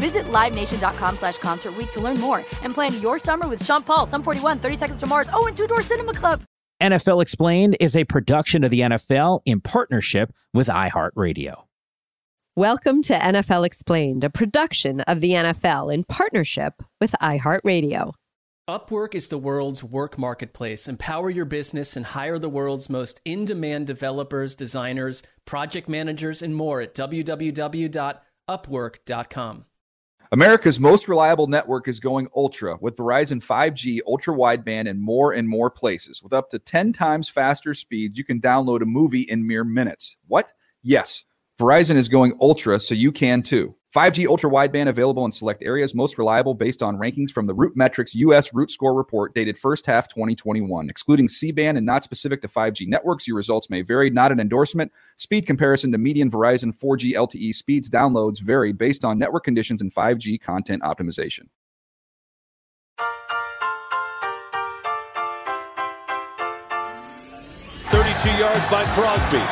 Visit LiveNation.com slash Concert Week to learn more and plan your summer with Sean Paul, Sum 41, 30 Seconds to Mars, oh, and Two Door Cinema Club. NFL Explained is a production of the NFL in partnership with iHeartRadio. Welcome to NFL Explained, a production of the NFL in partnership with iHeartRadio. Upwork is the world's work marketplace. Empower your business and hire the world's most in demand developers, designers, project managers, and more at www.upwork.com. America's most reliable network is going ultra with Verizon 5G, ultra wideband, and more and more places. With up to 10 times faster speeds, you can download a movie in mere minutes. What? Yes, Verizon is going ultra, so you can too. 5G ultra wideband available in select areas, most reliable based on rankings from the RootMetrics US Root Score report dated first half 2021. Excluding C band and not specific to 5G networks, your results may vary. Not an endorsement. Speed comparison to median Verizon 4G LTE speeds downloads vary based on network conditions and 5G content optimization. Thirty-two yards by Crosby.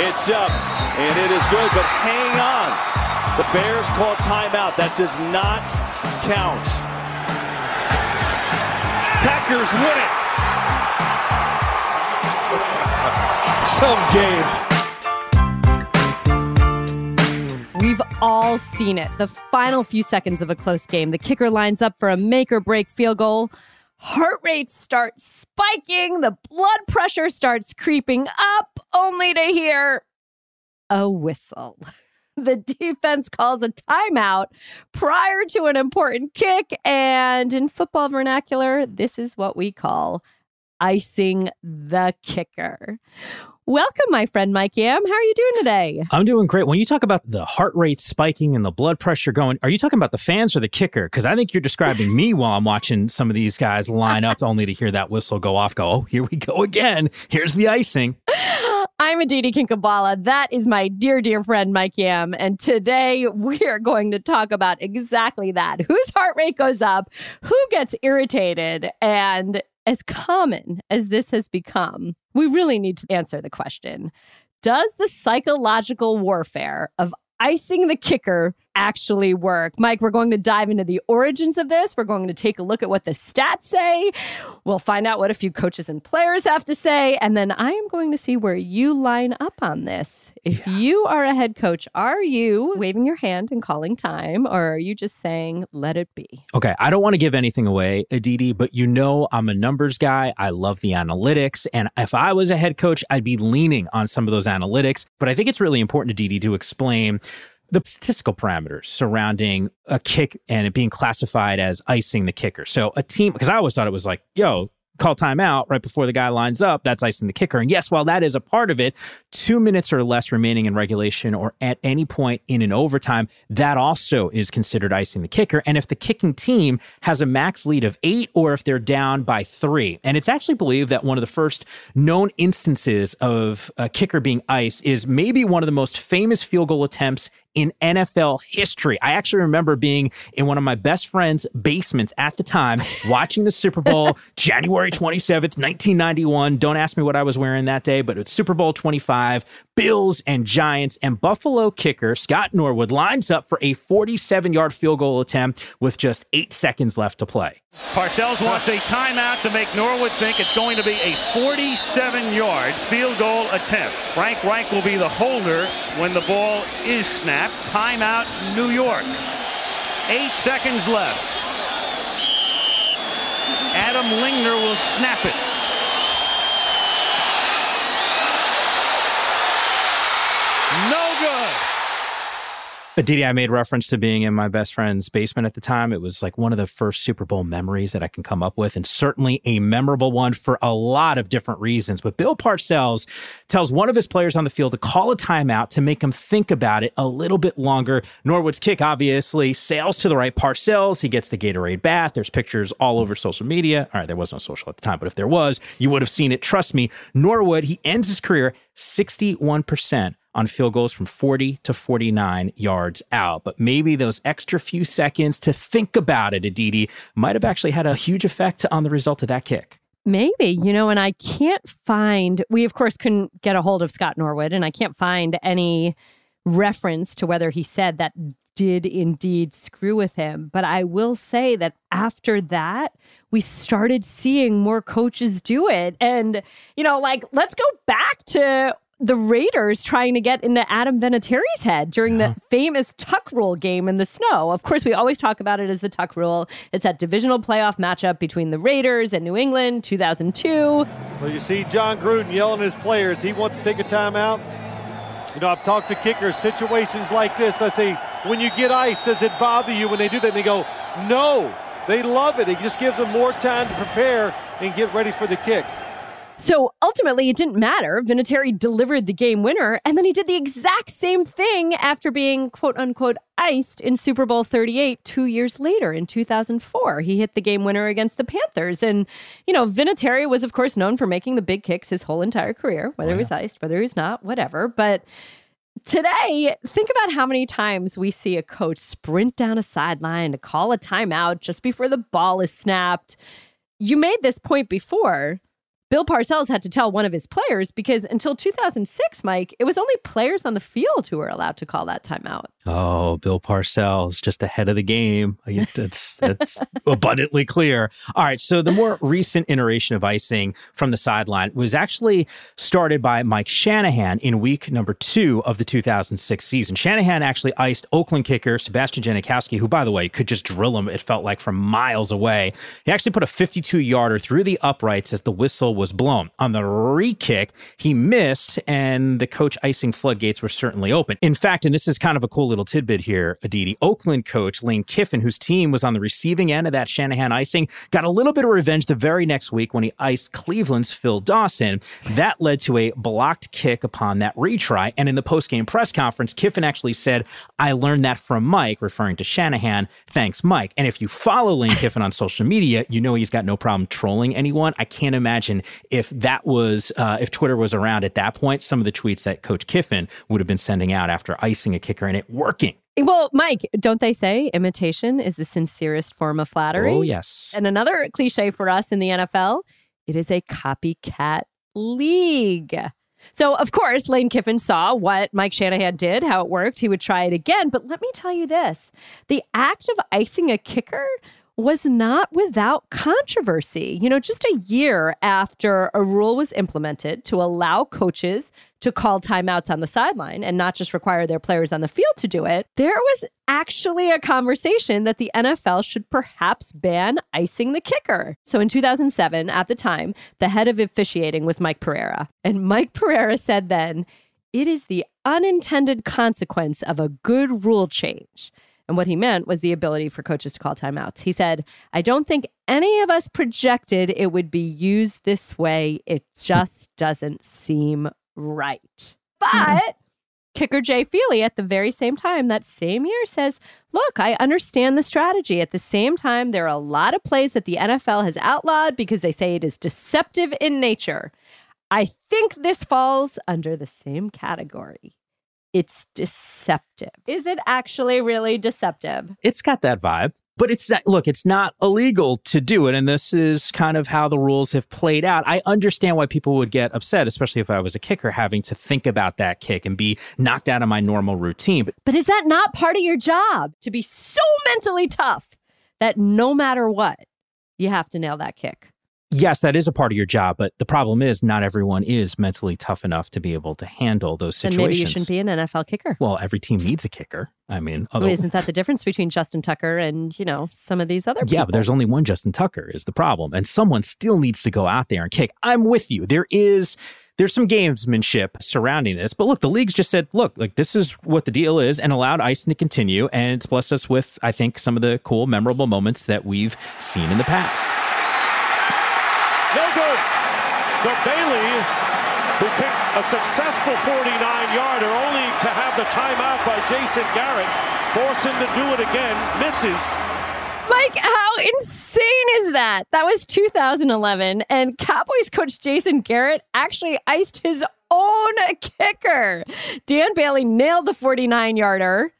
It's up, and it is good, but hang on. The Bears call timeout. That does not count. Packers win it. Some game. We've all seen it. The final few seconds of a close game. The kicker lines up for a make or break field goal. Heart rates start spiking. The blood pressure starts creeping up, only to hear a whistle. the defense calls a timeout prior to an important kick. And in football vernacular, this is what we call icing the kicker. Welcome, my friend Mike Yam. How are you doing today? I'm doing great. When you talk about the heart rate spiking and the blood pressure going, are you talking about the fans or the kicker? Because I think you're describing me while I'm watching some of these guys line up only to hear that whistle go off. Go, oh, here we go again. Here's the icing. I'm Aditi Kinkhabwala. That is my dear, dear friend Mike Yam. And today we are going to talk about exactly that. Whose heart rate goes up, who gets irritated, and as common as this has become, we really need to answer the question Does the psychological warfare of icing the kicker actually work. Mike, we're going to dive into the origins of this. We're going to take a look at what the stats say. We'll find out what a few coaches and players have to say. And then I am going to see where you line up on this. If yeah. you are a head coach, are you waving your hand and calling time, or are you just saying, let it be? Okay. I don't want to give anything away, Aditi, but you know I'm a numbers guy. I love the analytics. And if I was a head coach, I'd be leaning on some of those analytics. But I think it's really important, to Aditi, to explain the statistical parameters surrounding a kick and it being classified as icing the kicker. So a team, because I always thought it was like, yo, call timeout right before the guy lines up, that's icing the kicker. And yes, while that is a part of it, two minutes or less remaining in regulation or at any point in an overtime, that also is considered icing the kicker. And if the kicking team has a max lead of eight or if they're down by three, and it's actually believed that one of the first known instances of a kicker being iced is maybe one of the most famous field goal attempts in NFL history. I actually remember being in one of my best friend's basements at the time, watching the Super Bowl, January 27th, 1991. Don't ask me what I was wearing that day, but it's Super Bowl 25, Bills and Giants, and Buffalo kicker Scott Norwood lines up for a 47 yard field goal attempt with just eight seconds left to play. Parcells wants a timeout to make Norwood think it's going to be a 47-yard field goal attempt. Frank Reich will be the holder when the ball is snapped. Timeout, New York. Eight seconds left. Adam Lingner will snap it. No good. But Didi, I made reference to being in my best friend's basement at the time. It was like one of the first Super Bowl memories that I can come up with, and certainly a memorable one for a lot of different reasons. But Bill Parcells tells one of his players on the field to call a timeout to make him think about it a little bit longer. Norwood's kick obviously sails to the right. Parcells, he gets the Gatorade bath. There's pictures all over social media. All right, there was no social at the time, but if there was, you would have seen it. Trust me. Norwood, he ends his career 61% on field goals from 40 to 49 yards out. But maybe those extra few seconds to think about it, Aditi, might have actually had a huge effect on the result of that kick. Maybe, you know, and I can't find, we of course couldn't get a hold of Scott Norwood, and I can't find any reference to whether he said that did indeed screw with him. But I will say that after that, we started seeing more coaches do it. And, you know, like, let's go back to the Raiders trying to get into Adam Vinatieri's head during yeah. the famous tuck rule game in the snow. Of course, we always talk about it as the tuck rule. It's that divisional playoff matchup between the Raiders and New England, 2002. Well, you see Jon Gruden yelling at his players. He wants to take a timeout. You know, I've talked to kickers, situations like this. I say, when you get ice, does it bother you when they do that? And they go, no. They love it. It just gives them more time to prepare and get ready for the kick. So ultimately, it didn't matter. Vinatieri delivered the game winner, and then he did the exact same thing after being quote unquote iced in Super Bowl 38 two years later in 2004. He hit the game winner against the Panthers. And, you know, Vinatieri was, of course, known for making the big kicks his whole entire career, whether oh, yeah. he was iced, whether he was not, whatever. But today, think about how many times we see a coach sprint down a sideline to call a timeout just before the ball is snapped. You made this point before Bill Parcells had to tell one of his players because until 2006, Mike, it was only players on the field who were allowed to call that timeout. Oh, Bill Parcells, just ahead of the game. It's, abundantly clear. All right. So, the more recent iteration of icing from the sideline was actually started by Mike Shanahan in week number two of the 2006 season. Shanahan actually iced Oakland kicker Sebastian Janikowski, who, by the way, could just drill him, it felt like, from miles away. He actually put a 52 yarder through the uprights as the whistle was blown. On the re kick, he missed, and the coach icing floodgates were certainly open. In fact, and this is kind of a cool little tidbit here, Aditi, Oakland coach Lane Kiffin, whose team was on the receiving end of that Shanahan icing, got a little bit of revenge the very next week when he iced Cleveland's Phil Dawson. That led to a blocked kick upon that retry. And in the post-game press conference, Kiffin actually said, I learned that from Mike, referring to Shanahan. Thanks, Mike. And if you follow Lane Kiffin on social media, you know he's got no problem trolling anyone. I can't imagine if that was uh, if Twitter was around at that point, some of the tweets that Coach Kiffin would have been sending out after icing a kicker and it working. Well, Mike, don't they say imitation is the sincerest form of flattery? Oh, yes. And another cliche for us in the NFL, it is a copycat league. So, of course, Lane Kiffin saw what Mike Shanahan did, how it worked. He would try it again. But let me tell you this the act of icing a kicker was not without controversy. You know, just a year after a rule was implemented to allow coaches to call timeouts on the sideline and not just require their players on the field to do it, there was actually a conversation that the NFL should perhaps ban icing the kicker. So in 2007, at the time, the head of officiating was Mike Pereira. And Mike Pereira said then, it is the unintended consequence of a good rule change and what he meant was the ability for coaches to call timeouts. He said, I don't think any of us projected it would be used this way. It just doesn't seem right. Mm-hmm. But kicker Jay Feely at the very same time that same year says, Look, I understand the strategy. At the same time, there are a lot of plays that the NFL has outlawed because they say it is deceptive in nature. I think this falls under the same category. It's deceptive. Is it actually really deceptive? It's got that vibe. But it's that look, it's not illegal to do it. And this is kind of how the rules have played out. I understand why people would get upset, especially if I was a kicker, having to think about that kick and be knocked out of my normal routine. But, but is that not part of your job to be so mentally tough that no matter what, you have to nail that kick? Yes, that is a part of your job, but the problem is not everyone is mentally tough enough to be able to handle those situations. And maybe you shouldn't be an NFL kicker. Well, every team needs a kicker. I mean, although, well, isn't that the difference between Justin Tucker and you know some of these other people? Yeah, but there's only one Justin Tucker is the problem, and someone still needs to go out there and kick. I'm with you. There is there's some gamesmanship surrounding this. But look, the league's just said, look, like this is what the deal is and allowed icing to continue. And it's blessed us with, I think, some of the cool, memorable moments that we've seen in the past. No good. So Bailey, who kicked a successful 49-yarder, only to have the timeout by Jason Garrett, force him to do it again, misses. Mike, how insane is that? That was 2011, and Cowboys coach Jason Garrett actually iced his own kicker. Dan Bailey nailed the 49 yarder,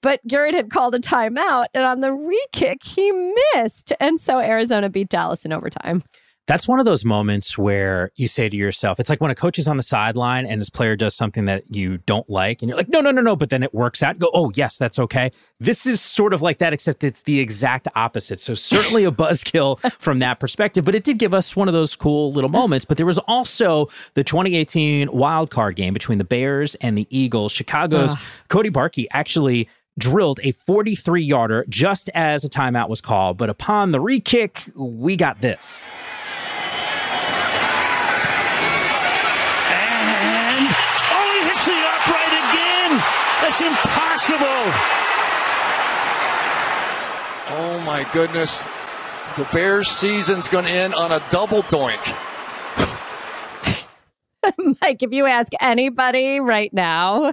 but Garrett had called a timeout, and on the re kick, he missed. And so Arizona beat Dallas in overtime that's one of those moments where you say to yourself, it's like when a coach is on the sideline and his player does something that you don't like, and you're like, no, no, no, no, but then it works out. go, oh, yes, that's okay. This is sort of like that, except it's the exact opposite. So, certainly a buzzkill from that perspective, but it did give us one of those cool little moments. But there was also the 2018 wild card game between the Bears and the Eagles. Chicago's. Cody Parkey actually drilled a 43 yarder just as a timeout was called. But upon the re kick, we got this. And oh, he hits the upright again. That's impossible. Oh my goodness. The Bears season's going to end on a double doink. Mike, if you ask anybody right now,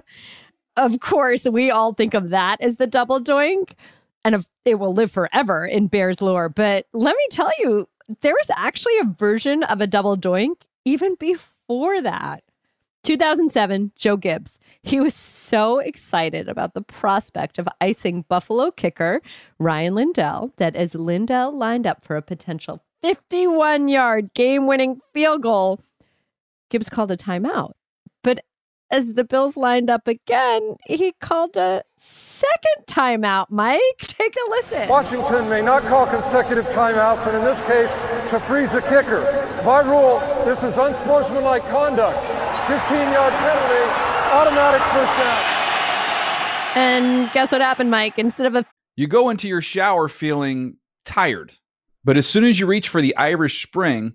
of course, we all think of that as the double doink, and it will live forever in Bears lore. But let me tell you, there was actually a version of a double doink even before that. 2007, Joe Gibbs. He was so excited about the prospect of icing Buffalo kicker Rian Lindell that as Lindell lined up for a potential 51 yard game winning field goal, Gibbs called a timeout. But as the Bills lined up again, he called a second timeout. Mike, take a listen. Washington may not call consecutive timeouts, and in this case, to freeze a kicker. By rule, this is unsportsmanlike conduct. 15 yard penalty, automatic first down. And guess what happened, Mike? Instead of a. You go into your shower feeling tired, but as soon as you reach for the Irish Spring,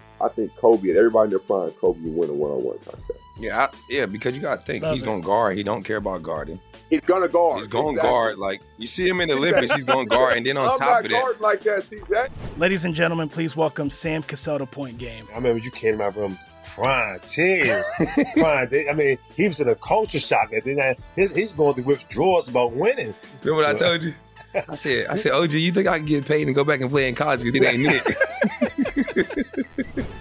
I think Kobe and everybody in their prime, Kobe would win a one-on-one contest. Yeah, I, yeah, because you got to think Love he's going to guard. He don't care about guarding. He's going to guard. He's going to exactly. guard. Like you see him in the Olympics, he's going to guard, and then on I'm top of that, like that. See that? Ladies and gentlemen, please welcome Sam Cassell to Point Game. I remember you came to my room crying, tears, crying. I mean, he was in a culture shock. And then he's going through withdrawals about winning. Remember what I told you? I said, I said, OG, you think I can get paid and go back and play in college because it ain't it?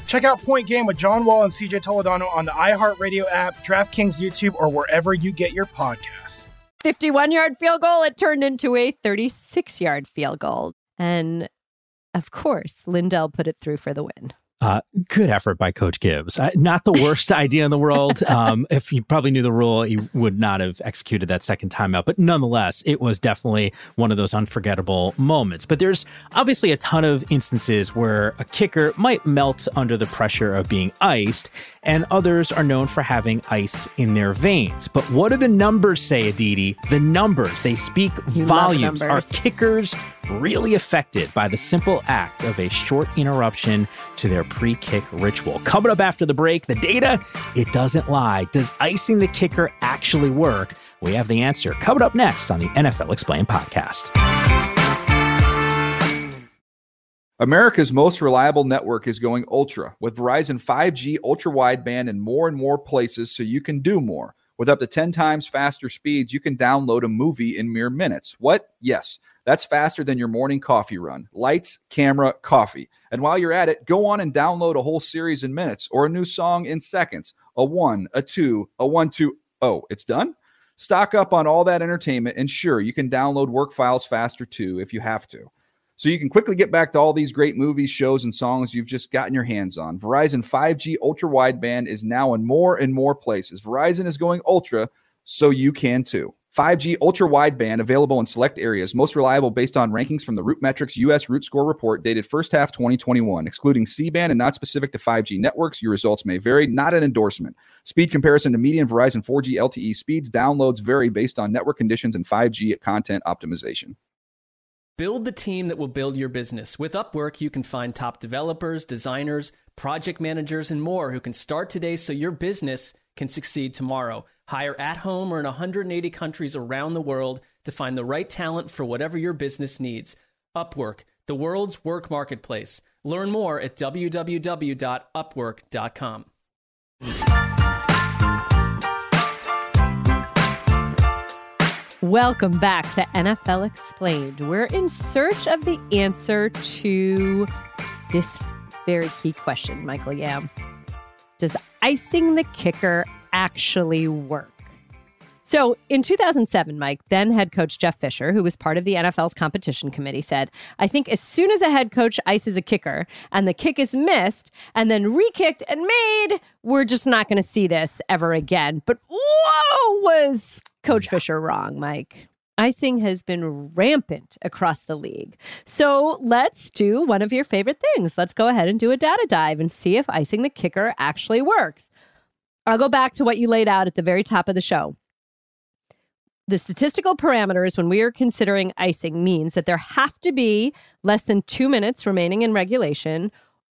Check out Point Game with John Wall and CJ Toledano on the iHeartRadio app, DraftKings YouTube, or wherever you get your podcasts. 51 yard field goal. It turned into a 36 yard field goal. And of course, Lindell put it through for the win. Uh, good effort by Coach Gibbs. Uh, not the worst idea in the world. Um, if he probably knew the rule, he would not have executed that second timeout. But nonetheless, it was definitely one of those unforgettable moments. But there's obviously a ton of instances where a kicker might melt under the pressure of being iced, and others are known for having ice in their veins. But what do the numbers say, Aditi? The numbers, they speak You volumes. Are kickers really affected by the simple act of a short interruption to their pre kick ritual? Coming up after the break, the data, it doesn't lie. Does icing the kicker actually work? We have the answer. Coming up next on the NFL Explained podcast. America's most reliable network is going ultra with Verizon 5G ultra wideband in more and more places so you can do more. With up to 10 times faster speeds, you can download a movie in mere minutes. What? Yes, that's faster than your morning coffee run. Lights, camera, coffee. And while you're at it, go on and download a whole series in minutes or a new song in seconds. A one, a two, a one, two. Oh, it's done? Stock up on all that entertainment, and sure, you can download work files faster too if you have to. So you can quickly get back to all these great movies, shows, and songs you've just gotten your hands on. Verizon 5G ultra wideband is now in more and more places. Verizon is going ultra, so you can too. 5G ultra wideband available in select areas, most reliable based on rankings from the Root Metrics US Root Score report dated first half 2021. Excluding C band and not specific to 5G networks, your results may vary, not an endorsement. Speed comparison to median Verizon 4G LTE speeds, downloads vary based on network conditions and 5G content optimization. Build the team that will build your business. With Upwork, you can find top developers, designers, project managers, and more who can start today so your business can succeed tomorrow. Hire at home or in 180 countries around the world to find the right talent for whatever your business needs. Upwork, the world's work marketplace. Learn more at www.upwork.com. Welcome back to NFL Explained. We're in search of the answer to this very key question, Michael Yam. Does icing the kicker actually work? So in 2007, Mike, then head coach Jeff Fisher, who was part of the NFL's competition committee, said, I think as soon as a head coach ices a kicker and the kick is missed and then re kicked and made, we're just not going to see this ever again. But whoa, was Coach Fisher wrong, Mike? Icing has been rampant across the league. So let's do one of your favorite things. Let's go ahead and do a data dive and see if icing the kicker actually works. I'll go back to what you laid out at the very top of the show. The statistical parameters when we are considering icing means that there have to be less than two minutes remaining in regulation,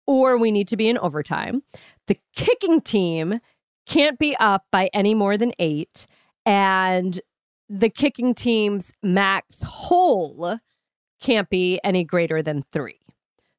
or we need to be in overtime. The kicking team can't be up by any more than eight, and the kicking team's max hole can't be any greater than three.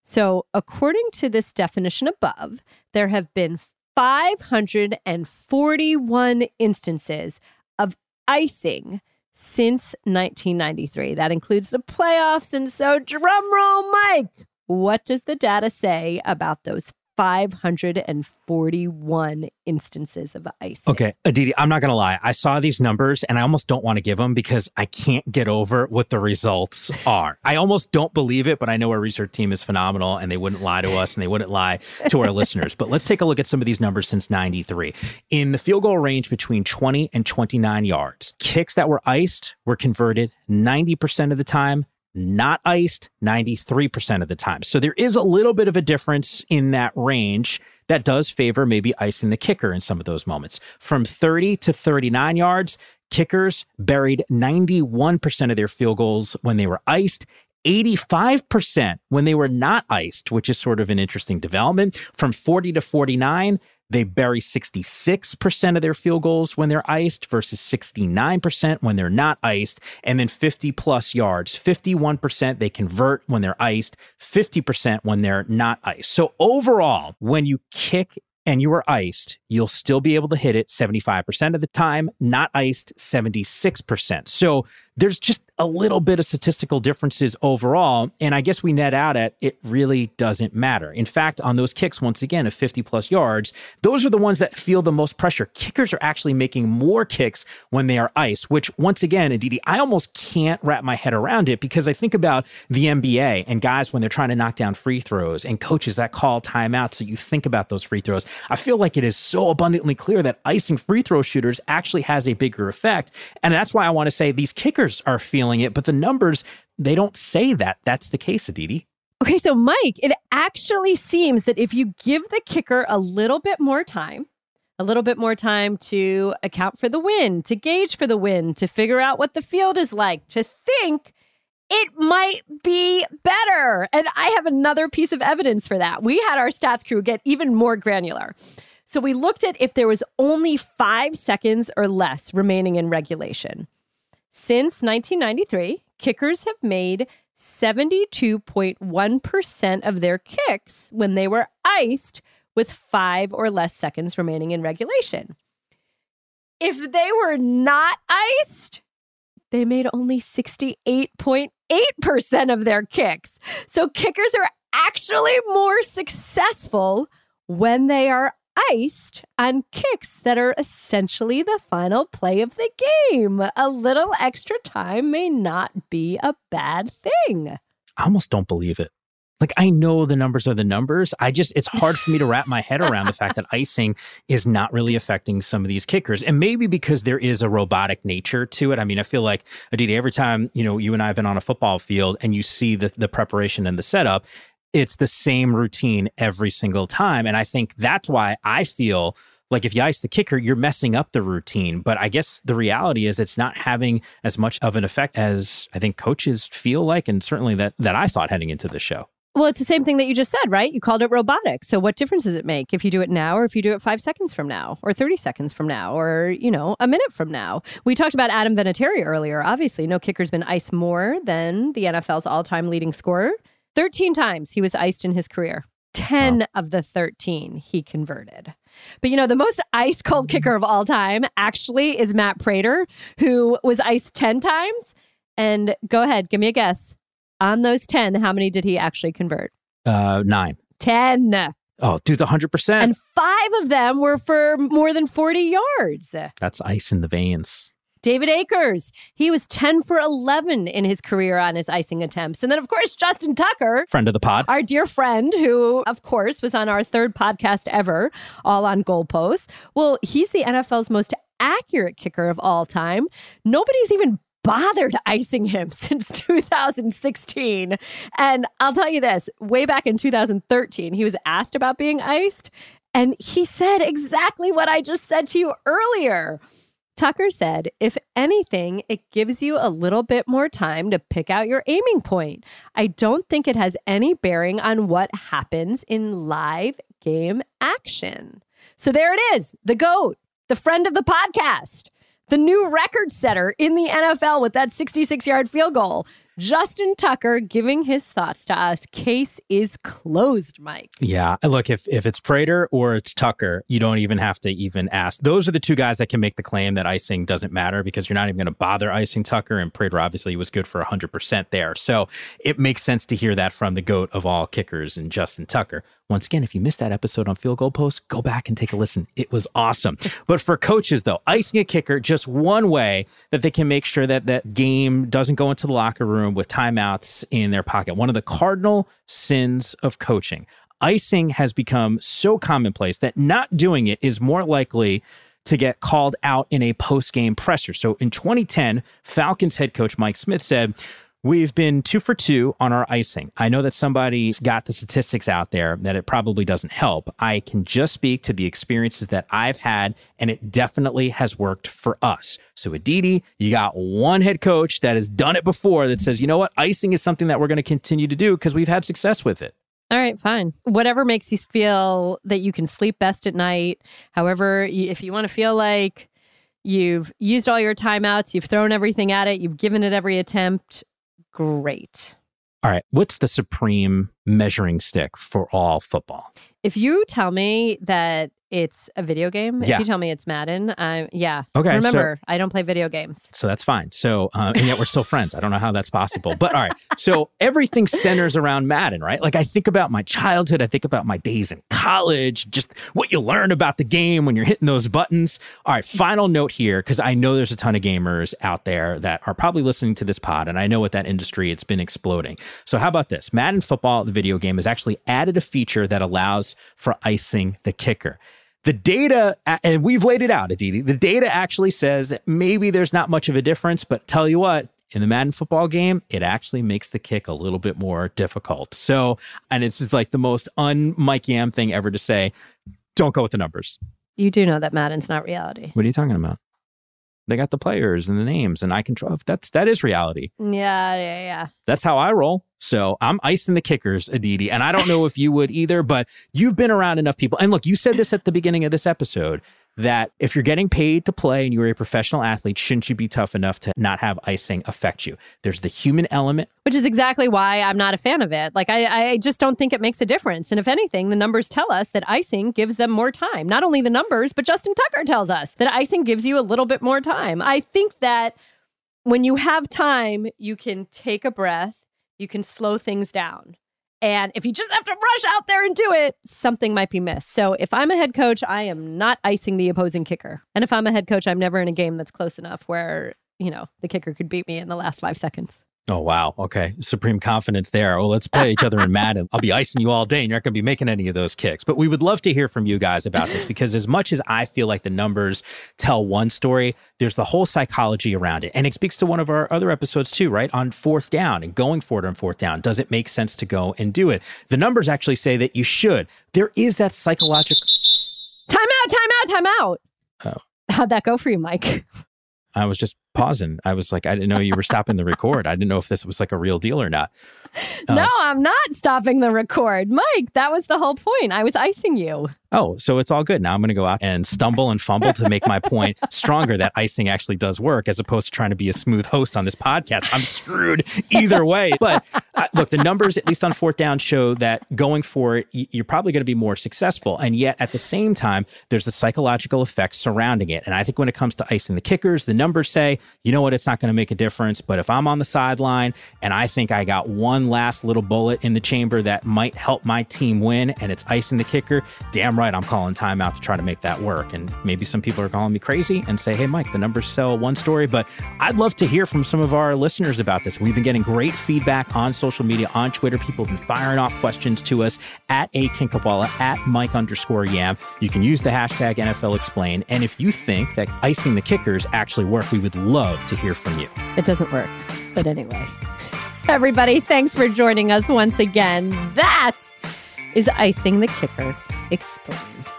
So, according to this definition above, there have been 541 instances of icing since 1993. That includes the playoffs. And so, drum roll, Mike, what does the data say about those 541 instances of icing? Okay, Aditi, I'm not going to lie. I saw these numbers and I almost don't want to give them because I can't get over what the results are. I almost don't believe it, but I know our research team is phenomenal and they wouldn't lie to us and they wouldn't lie to our listeners. But let's take a look at some of these numbers since 93. In the field goal range between 20 and 29 yards, kicks that were iced were converted 90% of the time not iced 93% of the time. So there is a little bit of a difference in that range that does favor maybe icing the kicker in some of those moments. From 30 to 39 yards, kickers buried 91% of their field goals when they were iced. 85% when they were not iced, which is sort of an interesting development. From 40 to 49, they bury 66% of their field goals when they're iced versus 69% when they're not iced. And then 50 plus yards, 51% they convert when they're iced, 50% when they're not iced. So overall, when you kick and you are iced, you'll still be able to hit it 75% of the time, not iced 76%. So there's just a little bit of statistical differences overall. And I guess we net out at it really doesn't matter. In fact, on those kicks, once again, of 50 plus yards, those are the ones that feel the most pressure. Kickers are actually making more kicks when they are iced, which once again, Aditi, I almost can't wrap my head around it because I think about the NBA and guys when they're trying to knock down free throws and coaches that call timeout. So you think about those free throws. I feel like it is so abundantly clear that icing free throw shooters actually has a bigger effect. And that's why I want to say these kickers are feeling it, but the numbers, they don't say that that's the case, Aditi. Okay, so Mike, it actually seems that if you give the kicker a little bit more time, a little bit more time to account for the wind, to gauge for the wind, to figure out what the field is like, to think, it might be better. And I have another piece of evidence for that. We had our stats crew get even more granular. So we looked at if there was only five seconds or less remaining in regulation. Since 1993, kickers have made 72.1% of their kicks when they were iced with five or less seconds remaining in regulation. If they were not iced, they made only 68.8% of their kicks. So kickers are actually more successful when they are iced on kicks that are essentially the final play of the game. A little extra time may not be a bad thing. I almost don't believe it. Like I know the numbers are the numbers. I just it's hard for me to wrap my head around the fact that icing is not really affecting some of these kickers. And maybe because there is a robotic nature to it. I mean, I feel like Aditi, every time, you know, you and I have been on a football field and you see the the preparation and the setup, it's the same routine every single time. And I think that's why I feel like if you ice the kicker, you're messing up the routine. But I guess the reality is it's not having as much of an effect as I think coaches feel like, and certainly that that I thought heading into the show. Well, it's the same thing that you just said, right? You called it robotic. So what difference does it make if you do it now or if you do it five seconds from now or 30 seconds from now or, you know, a minute from now? We talked about Adam Vinatieri earlier. Obviously, no kicker's been iced more than the NFL's all time leading scorer. 13 times he was iced in his career. 10 wow. of the 13 he converted. But you know, the most ice cold kicker of all time actually is Matt Prater, who was iced 10 times. And go ahead, give me a guess. On those 10, how many did he actually convert? Uh, nine. 10. Oh, dude, 100%. And five of them were for more than 40 yards. That's ice in the veins. David Akers, he was 10 for 11 in his career on his icing attempts. And then, of course, Justin Tucker, friend of the pod, our dear friend, who, of course, was on our third podcast ever, all on goalposts. Well, he's the NFL's most accurate kicker of all time. Nobody's even bothered icing him since 2016. And I'll tell you this way back in 2013, he was asked about being iced, and he said exactly what I just said to you earlier. Tucker said, if anything, it gives you a little bit more time to pick out your aiming point. I don't think it has any bearing on what happens in live game action. So there it is the GOAT, the friend of the podcast, the new record setter in the NFL with that 66 yard field goal. Justin Tucker giving his thoughts to us. Case is closed, Mike. Yeah. Look, if if it's Prater or it's Tucker, you don't even have to even ask. Those are the two guys that can make the claim that icing doesn't matter because you're not even going to bother icing Tucker. And Prater obviously was good for 100% there. So it makes sense to hear that from the GOAT of all kickers and Justin Tucker. Once again, if you missed that episode on Field Goal Post, go back and take a listen. It was awesome. but for coaches, though, icing a kicker, just one way that they can make sure that that game doesn't go into the locker room with timeouts in their pocket. One of the cardinal sins of coaching. Icing has become so commonplace that not doing it is more likely to get called out in a post game presser. So in 2010, Falcons head coach Mike Smith said, We've been two for two on our icing. I know that somebody's got the statistics out there that it probably doesn't help. I can just speak to the experiences that I've had, and it definitely has worked for us. So, Aditi, you got one head coach that has done it before that says, you know what, icing is something that we're going to continue to do because we've had success with it. All right, fine. Whatever makes you feel that you can sleep best at night. However, if you want to feel like you've used all your timeouts, you've thrown everything at it, you've given it every attempt, great. All right. What's the supreme measuring stick for all football? If you tell me that it's a video game. Yeah. If you tell me it's Madden, I'm yeah. Okay, so- Remember, I don't play video games. So that's fine. So, uh, and yet we're still friends. I don't know how that's possible. But all right. So everything centers around Madden, right? Like I think about my childhood. I think about my days in college, just what you learn about the game when you're hitting those buttons. All right. Final note here, because I know there's a ton of gamers out there that are probably listening to this pod. And I know with that industry, it's been exploding. So how about this? Madden football, the video game, has actually added a feature that allows for icing the kicker. The data, and we've laid it out, Aditi. The data actually says maybe there's not much of a difference, but tell you what, in the Madden football game, it actually makes the kick a little bit more difficult. So, and this is like the most un Mike Yam thing ever to say. Don't go with the numbers. You do know that Madden's not reality. What are you talking about? They got the players and the names, and I control. That's that is reality. Yeah, yeah, yeah. That's how I roll. So I'm icing the kickers, Aditi. And I don't know if you would either, but you've been around enough people. And look, you said this at the beginning of this episode that if you're getting paid to play and you're a professional athlete, shouldn't you be tough enough to not have icing affect you? There's the human element. Which is exactly why I'm not a fan of it. Like, I, I just don't think it makes a difference. And if anything, the numbers tell us that icing gives them more time. Not only the numbers, but Justin Tucker tells us that icing gives you a little bit more time. I think that when you have time, you can take a breath, you can slow things down. And if you just have to rush out there and do it, something might be missed. So if I'm a head coach, I am not icing the opposing kicker. And if I'm a head coach, I'm never in a game that's close enough where, you know, the kicker could beat me in the last five seconds. Oh, wow. Okay. Supreme confidence there. Well, let's play each other in Madden. I'll be icing you all day and you're not going to be making any of those kicks. But we would love to hear from you guys about this because, as much as I feel like the numbers tell one story, there's the whole psychology around it. And it speaks to one of our other episodes, too, right? On fourth down and going for it on fourth down. Does it make sense to go and do it? The numbers actually say that you should. There is that psychological. Time out, time out, time out. Oh. How'd that go for you, Mike? I was just pausing. I was like, I didn't know you were stopping the record. I didn't know if this was like a real deal or not. Uh, no, I'm not stopping the record. Mike, that was the whole point. I was icing you. Oh, so it's all good. Now I'm going to go out and stumble and fumble to make my point stronger that icing actually does work as opposed to trying to be a smooth host on this podcast. I'm screwed either way. But uh, look, the numbers, at least on fourth down, show that going for it, you're probably going to be more successful. And yet at the same time, there's the psychological effects surrounding it. And I think when it comes to icing the kickers, the numbers say, you know what, it's not going to make a difference. But if I'm on the sideline and I think I got one last little bullet in the chamber that might help my team win and it's icing the kicker, damn right, I'm calling timeout to try to make that work. And maybe some people are calling me crazy and say, hey, Mike, the numbers sell one story. But I'd love to hear from some of our listeners about this. We've been getting great feedback on social media, on Twitter. People have been firing off questions to us at A Kinkhabwala, at Mike underscore Yam. You can use the hashtag NFL Explain. And if you think that icing the kickers actually work, we would love to hear from you. It doesn't work. But anyway, everybody, thanks for joining us once again. That is Icing the Kicker Explained.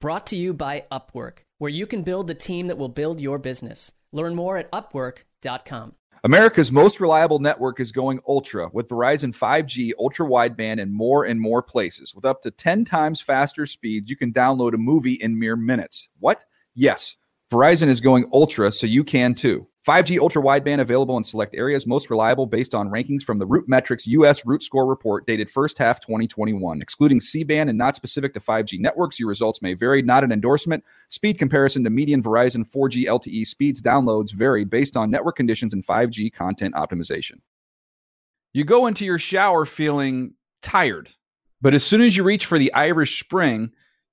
Brought to you by Upwork, where you can build the team that will build your business. Learn more at upwork.com. America's most reliable network is going ultra with Verizon 5G, ultra wideband, and more and more places. With up to 10 times faster speeds, you can download a movie in mere minutes. What? Yes. Verizon is going ultra, so you can too. 5G ultra wideband available in select areas, most reliable based on rankings from the Root Metrics US Root Score report dated first half 2021. Excluding C band and not specific to 5G networks, your results may vary. Not an endorsement. Speed comparison to median Verizon 4G LTE speeds downloads vary based on network conditions and 5G content optimization. You go into your shower feeling tired, but as soon as you reach for the Irish Spring,